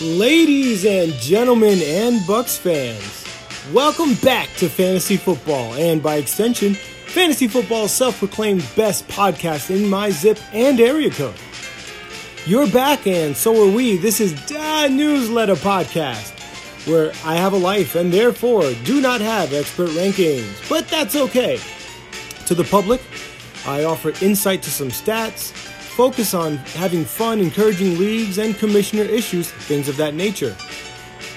Ladies and gentlemen and Bucks fans, welcome back to Fantasy Football and by extension, Fantasy Football's self-proclaimed best podcast in my zip and area code. You're back and so are we. This is the Newsletter Podcast, where I have a life and therefore do not have expert rankings, but that's okay. To the public, I offer insight to some stats, focus on having fun, encouraging leagues, and commissioner issues, things of that nature.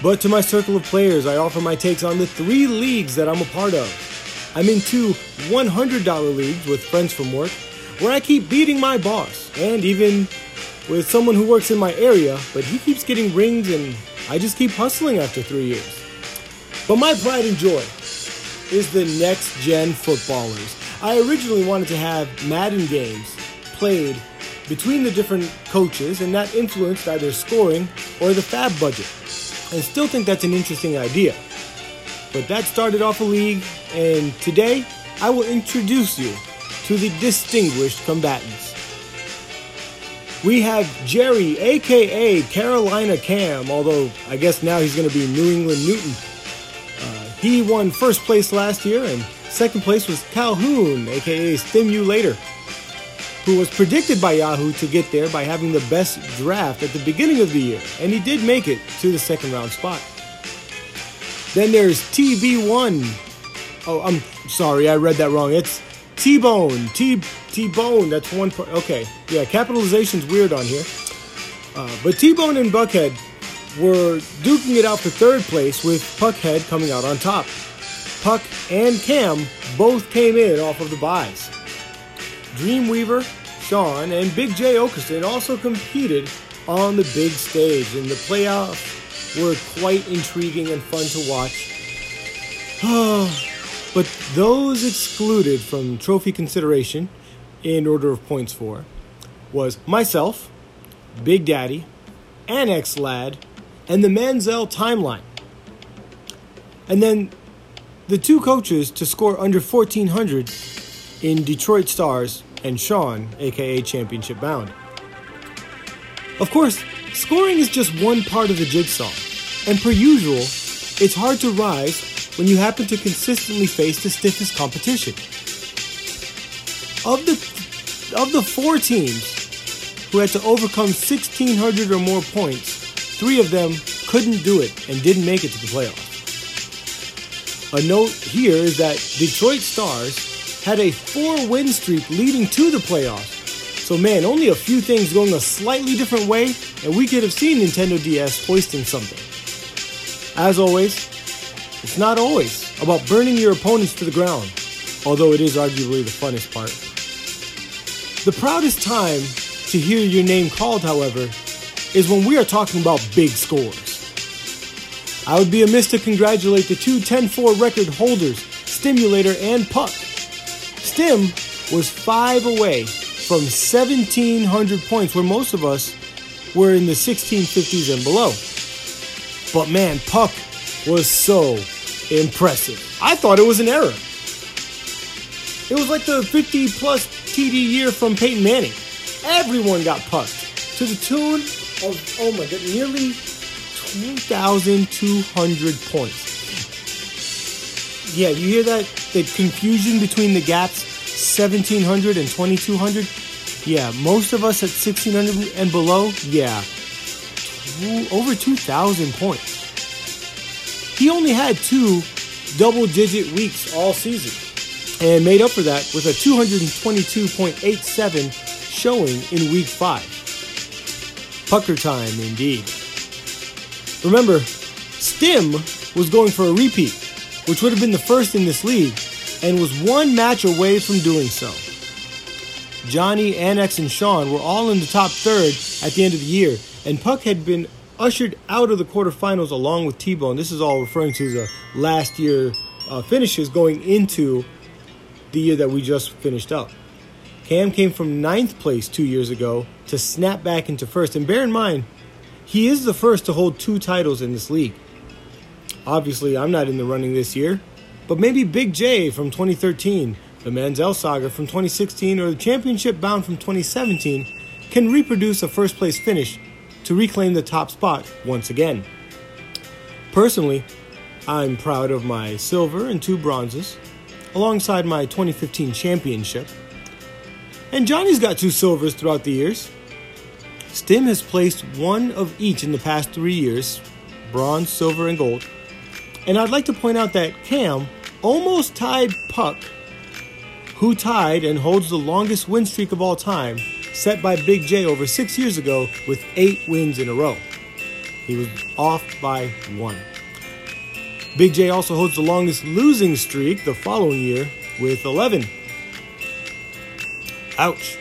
But to my circle of players, I offer my takes on the three leagues that I'm a part of. I'm in two $100 leagues with friends from work, where I keep beating my boss, and even with someone who works in my area, but he keeps getting rings and I just keep hustling after three years. But my pride and joy is the next gen footballers. I originally wanted to have Madden games played between the different coaches, and that influenced either scoring or the FAAB budget. I still think that's an interesting idea. But that started off a league, and today I will introduce you to the distinguished combatants. We have Jerry, aka Carolina Cam, although I guess now he's going to be New England Newton. Uh, he won first place last year, and second place was Calhoun, aka Stimulator who was predicted by Yahoo to get there by having the best draft at the beginning of the year, and he did make it to the second round spot. Then there's TB1. Oh, I'm sorry, I read that wrong. It's T-Bone. T T-Bone. That's one. Part. Okay, yeah, capitalization's weird on here. Uh, but T-Bone and Puckhead were duking it out for third place, with Puckhead coming out on top. Puck and Cam both came in off of the buys. Dreamweaver, Sean, and Big J Okerson also competed on the big stage, and the playoffs were quite intriguing and fun to watch. but those excluded from trophy consideration, in order of points for, was myself, Big Daddy, Annex Lad, and the Manziel timeline. And then the two coaches to score under 1400 in Detroit Stars and Sean, aka Championship Bound. Of course, scoring is just one part of the jigsaw, and per usual, it's hard to rise when you happen to consistently face the stiffest competition. Of the of the four teams who had to overcome 1600 or more points, three of them couldn't do it and didn't make it to the playoffs. A note here is that Detroit Stars had a four win streak leading to the playoffs. So, man, only a few things going a slightly different way, and we could have seen Nintendo DS hoisting something. As always, it's not always about burning your opponents to the ground, although it is arguably the funnest part. The proudest time to hear your name called, however, is when we are talking about big scores. I would be amiss to congratulate the two 10 4 record holders, Stimulator and Puck, Stim was five away from 1,700 points, where most of us were in the 1650s and below. But man, Puck was so impressive. I thought it was an error. It was like the 50 plus TD year from Peyton Manning. Everyone got pucked to the tune of, oh my god, nearly 2,200 points. Yeah, you hear that? The confusion between the gaps 1700 and 2200? Yeah, most of us at 1600 and below, yeah. Over 2,000 points. He only had two double digit weeks all season and made up for that with a 222.87 showing in week 5. Pucker time indeed. Remember, Stim was going for a repeat which would have been the first in this league, and was one match away from doing so. Johnny, Annex, and Sean were all in the top third at the end of the year, and Puck had been ushered out of the quarterfinals along with T-Bone. This is all referring to the last year uh, finishes going into the year that we just finished up. Cam came from ninth place two years ago to snap back into first. And bear in mind, he is the first to hold two titles in this league. Obviously, I'm not in the running this year, but maybe Big J from 2013, the Manziel Saga from 2016, or the Championship Bound from 2017 can reproduce a first place finish to reclaim the top spot once again. Personally, I'm proud of my silver and two bronzes, alongside my 2015 championship. And Johnny's got two silvers throughout the years. Stim has placed one of each in the past three years bronze, silver, and gold. And I'd like to point out that Cam almost tied Puck, who tied and holds the longest win streak of all time, set by Big J over six years ago with eight wins in a row. He was off by one. Big J also holds the longest losing streak the following year with 11. Ouch.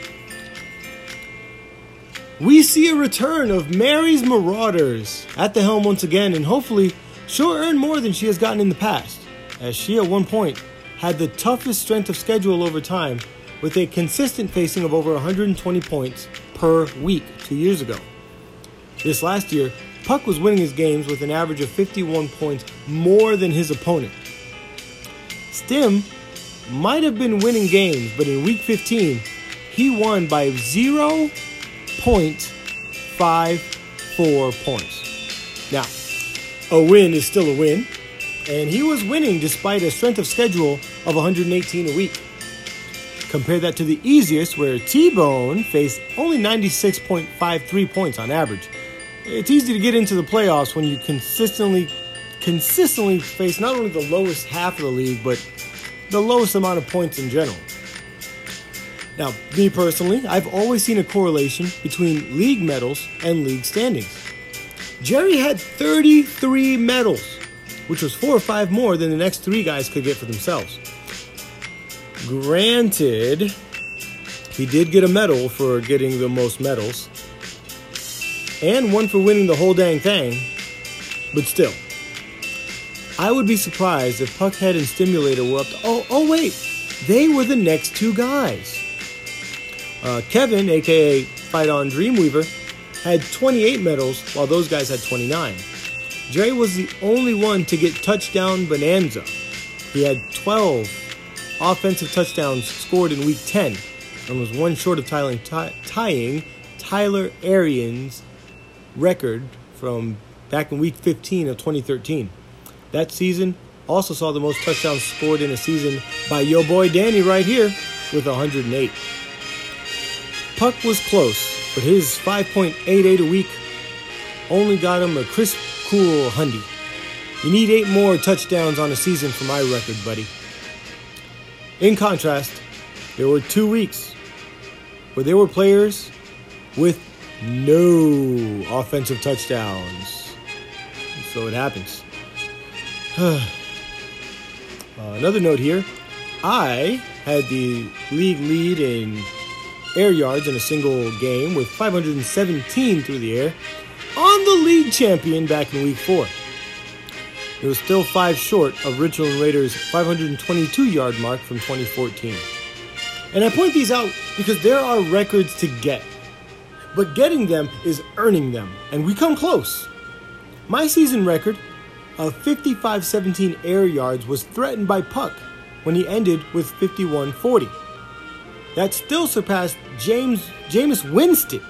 We see a return of Mary's Marauders at the helm once again, and hopefully she'll earn more than she has gotten in the past, as she at one point had the toughest strength of schedule over time with a consistent facing of over 120 points per week two years ago. This last year, Puck was winning his games with an average of 51 points more than his opponent. Stim might have been winning games, but in week 15, he won by 0.54 points. Now, a win is still a win, and he was winning despite a strength of schedule of 118 a week. Compare that to the easiest, where T Bone faced only 96.53 points on average. It's easy to get into the playoffs when you consistently, consistently face not only the lowest half of the league, but the lowest amount of points in general. Now, me personally, I've always seen a correlation between league medals and league standings. Jerry had 33 medals, which was four or five more than the next three guys could get for themselves. Granted, he did get a medal for getting the most medals, and one for winning the whole dang thing, but still. I would be surprised if Puckhead and Stimulator were up to. Oh, oh wait, they were the next two guys. Uh, Kevin, aka Fight On Dreamweaver, had 28 medals, while those guys had 29. Dre was the only one to get touchdown bonanza. He had 12 offensive touchdowns scored in Week 10, and was one short of tying, tying Tyler Arians' record from back in Week 15 of 2013. That season also saw the most touchdowns scored in a season by yo boy Danny right here with 108. Puck was close, but his 5.88 a week only got him a crisp, cool hundy. You need eight more touchdowns on a season for my record, buddy. In contrast, there were two weeks where there were players with no offensive touchdowns. So it happens. uh, another note here I had the league lead in air yards in a single game with 517 through the air on the league champion back in week four. It was still five short of Richland Raiders' 522 yard mark from 2014. And I point these out because there are records to get, but getting them is earning them, and we come close. My season record of 55 17 air yards was threatened by Puck when he ended with 51 40 that still surpassed James Jameis Winston,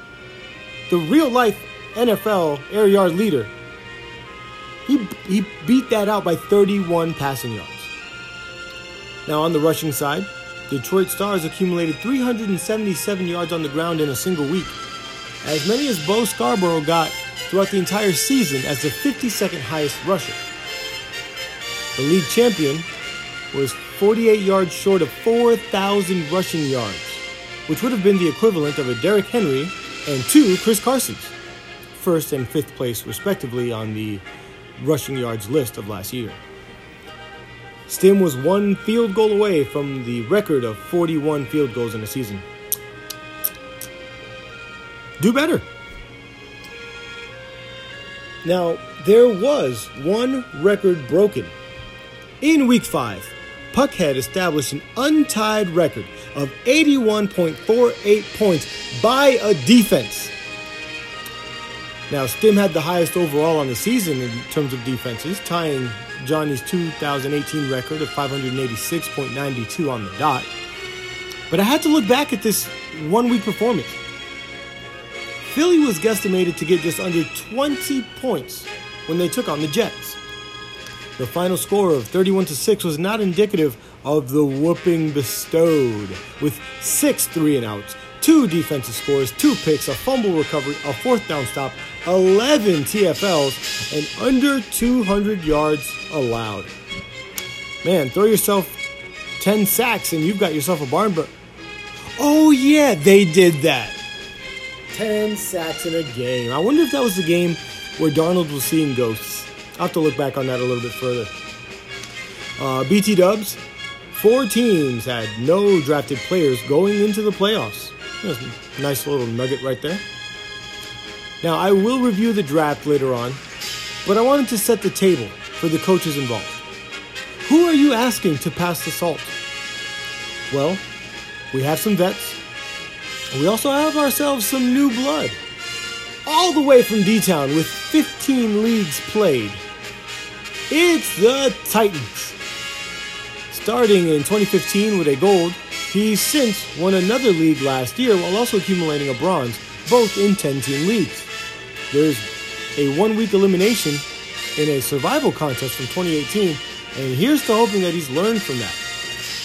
the real life NFL air yard leader. He, he beat that out by 31 passing yards. Now, on the rushing side, Detroit Stars accumulated 377 yards on the ground in a single week, as many as Bo Scarborough got throughout the entire season as the 52nd highest rusher. The league champion was 48 yards short of 4,000 rushing yards, which would have been the equivalent of a Derrick Henry and two Chris Carsons, first and fifth place respectively on the rushing yards list of last year. Stim was one field goal away from the record of 41 field goals in a season. Do better. Now, there was one record broken in week 5 Puckhead established an untied record of 81.48 points by a defense. Now, Stim had the highest overall on the season in terms of defenses, tying Johnny's 2018 record of 586.92 on the dot. But I had to look back at this one week performance. Philly was guesstimated to get just under 20 points when they took on the Jets. The final score of 31 to 6 was not indicative of the whooping bestowed, with six three and outs, two defensive scores, two picks, a fumble recovery, a fourth down stop, 11 TFLs, and under 200 yards allowed. Man, throw yourself 10 sacks and you've got yourself a barn burner. Oh, yeah, they did that. 10 sacks in a game. I wonder if that was the game where Darnold was seeing ghosts. I'll have to look back on that a little bit further. Uh, BT Dubs, four teams had no drafted players going into the playoffs. Nice little nugget right there. Now, I will review the draft later on, but I wanted to set the table for the coaches involved. Who are you asking to pass the salt? Well, we have some vets. We also have ourselves some new blood. All the way from D Town with 15 leagues played. It's the Titans. Starting in 2015 with a gold, he since won another league last year while also accumulating a bronze, both in 10 team leagues. There's a one week elimination in a survival contest from 2018, and here's to hoping that he's learned from that,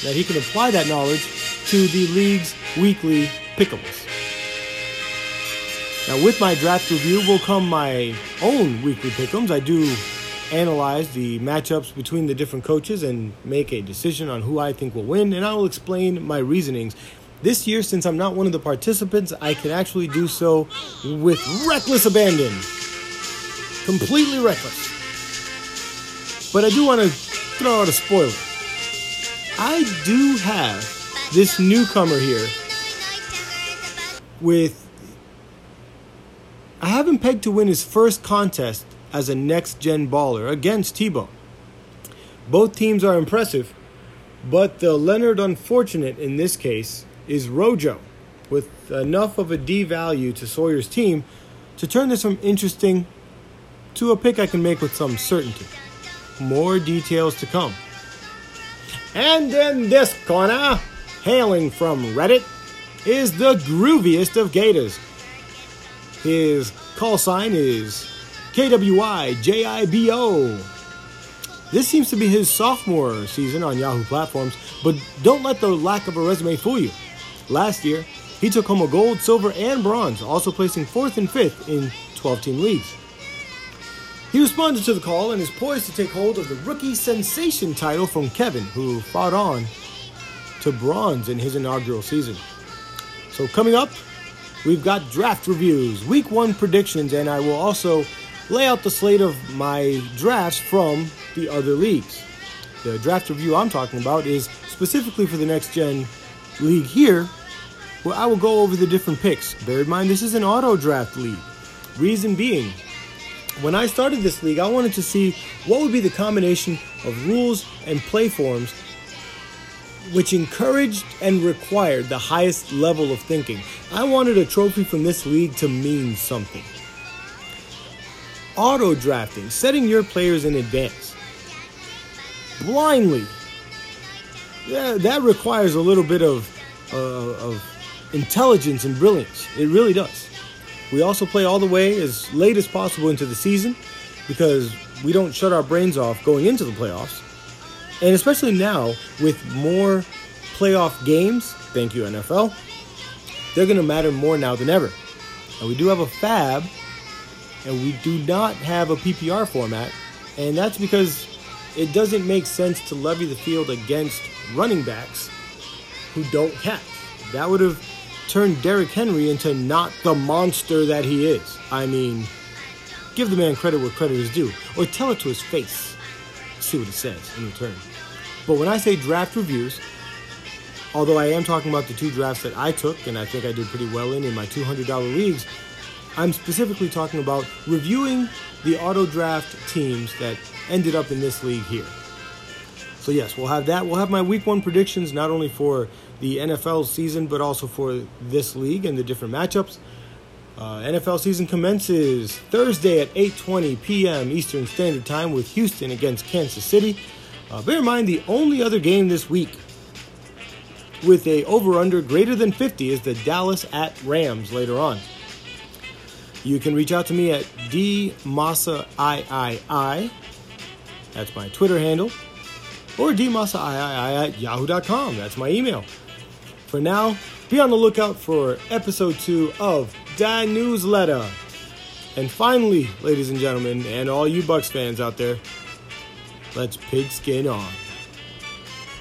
that he can apply that knowledge to the league's weekly pickums. Now, with my draft review will come my own weekly pickums. I do analyze the matchups between the different coaches and make a decision on who I think will win, and I will explain my reasonings. This year, since I'm not one of the participants, I can actually do so with reckless abandon. Completely reckless. But I do want to throw out a spoiler. I do have this newcomer here with. I have him pegged to win his first contest as a next gen baller against Tebow. Both teams are impressive, but the Leonard unfortunate in this case is Rojo, with enough of a D value to Sawyer's team to turn this from interesting to a pick I can make with some certainty. More details to come. And in this corner, hailing from Reddit, is the grooviest of Gators. His call sign is KWIJIBO. This seems to be his sophomore season on Yahoo platforms, but don't let the lack of a resume fool you. Last year, he took home a gold, silver, and bronze, also placing fourth and fifth in 12 team leagues. He responded to the call and is poised to take hold of the rookie sensation title from Kevin, who fought on to bronze in his inaugural season. So, coming up, we've got draft reviews, week one predictions, and I will also lay out the slate of my drafts from the other leagues. The draft review I'm talking about is specifically for the next gen league here, where I will go over the different picks. Bear in mind, this is an auto draft league. Reason being, when I started this league, I wanted to see what would be the combination of rules and play forms which encouraged and required the highest level of thinking. I wanted a trophy from this league to mean something auto drafting, setting your players in advance blindly. Yeah, that requires a little bit of uh, of intelligence and brilliance. It really does. We also play all the way as late as possible into the season because we don't shut our brains off going into the playoffs. And especially now with more playoff games, thank you NFL, they're going to matter more now than ever. And we do have a FAAB and we do not have a PPR format, and that's because it doesn't make sense to levy the field against running backs who don't catch. That would have turned Derrick Henry into not the monster that he is. I mean, give the man credit where credit is due, or tell it to his face. See what he says in return. But when I say draft reviews, although I am talking about the two drafts that I took, and I think I did pretty well in in my $200 leagues, I'm specifically talking about reviewing the auto draft teams that ended up in this league here. So, yes, we'll have that. We'll have my week one predictions not only for the NFL season, but also for this league and the different matchups. Uh, NFL season commences Thursday at 8:20 p.m. Eastern Standard Time with Houston against Kansas City. Uh, bear in mind the only other game this week with a over/under greater than 50 is the Dallas at Rams later on. You can reach out to me at dmasaiii. That's my Twitter handle. Or dmasaiii at yahoo.com. That's my email. For now, be on the lookout for episode two of Da Newsletta. And finally, ladies and gentlemen, and all you Bucks fans out there, let's pigskin on.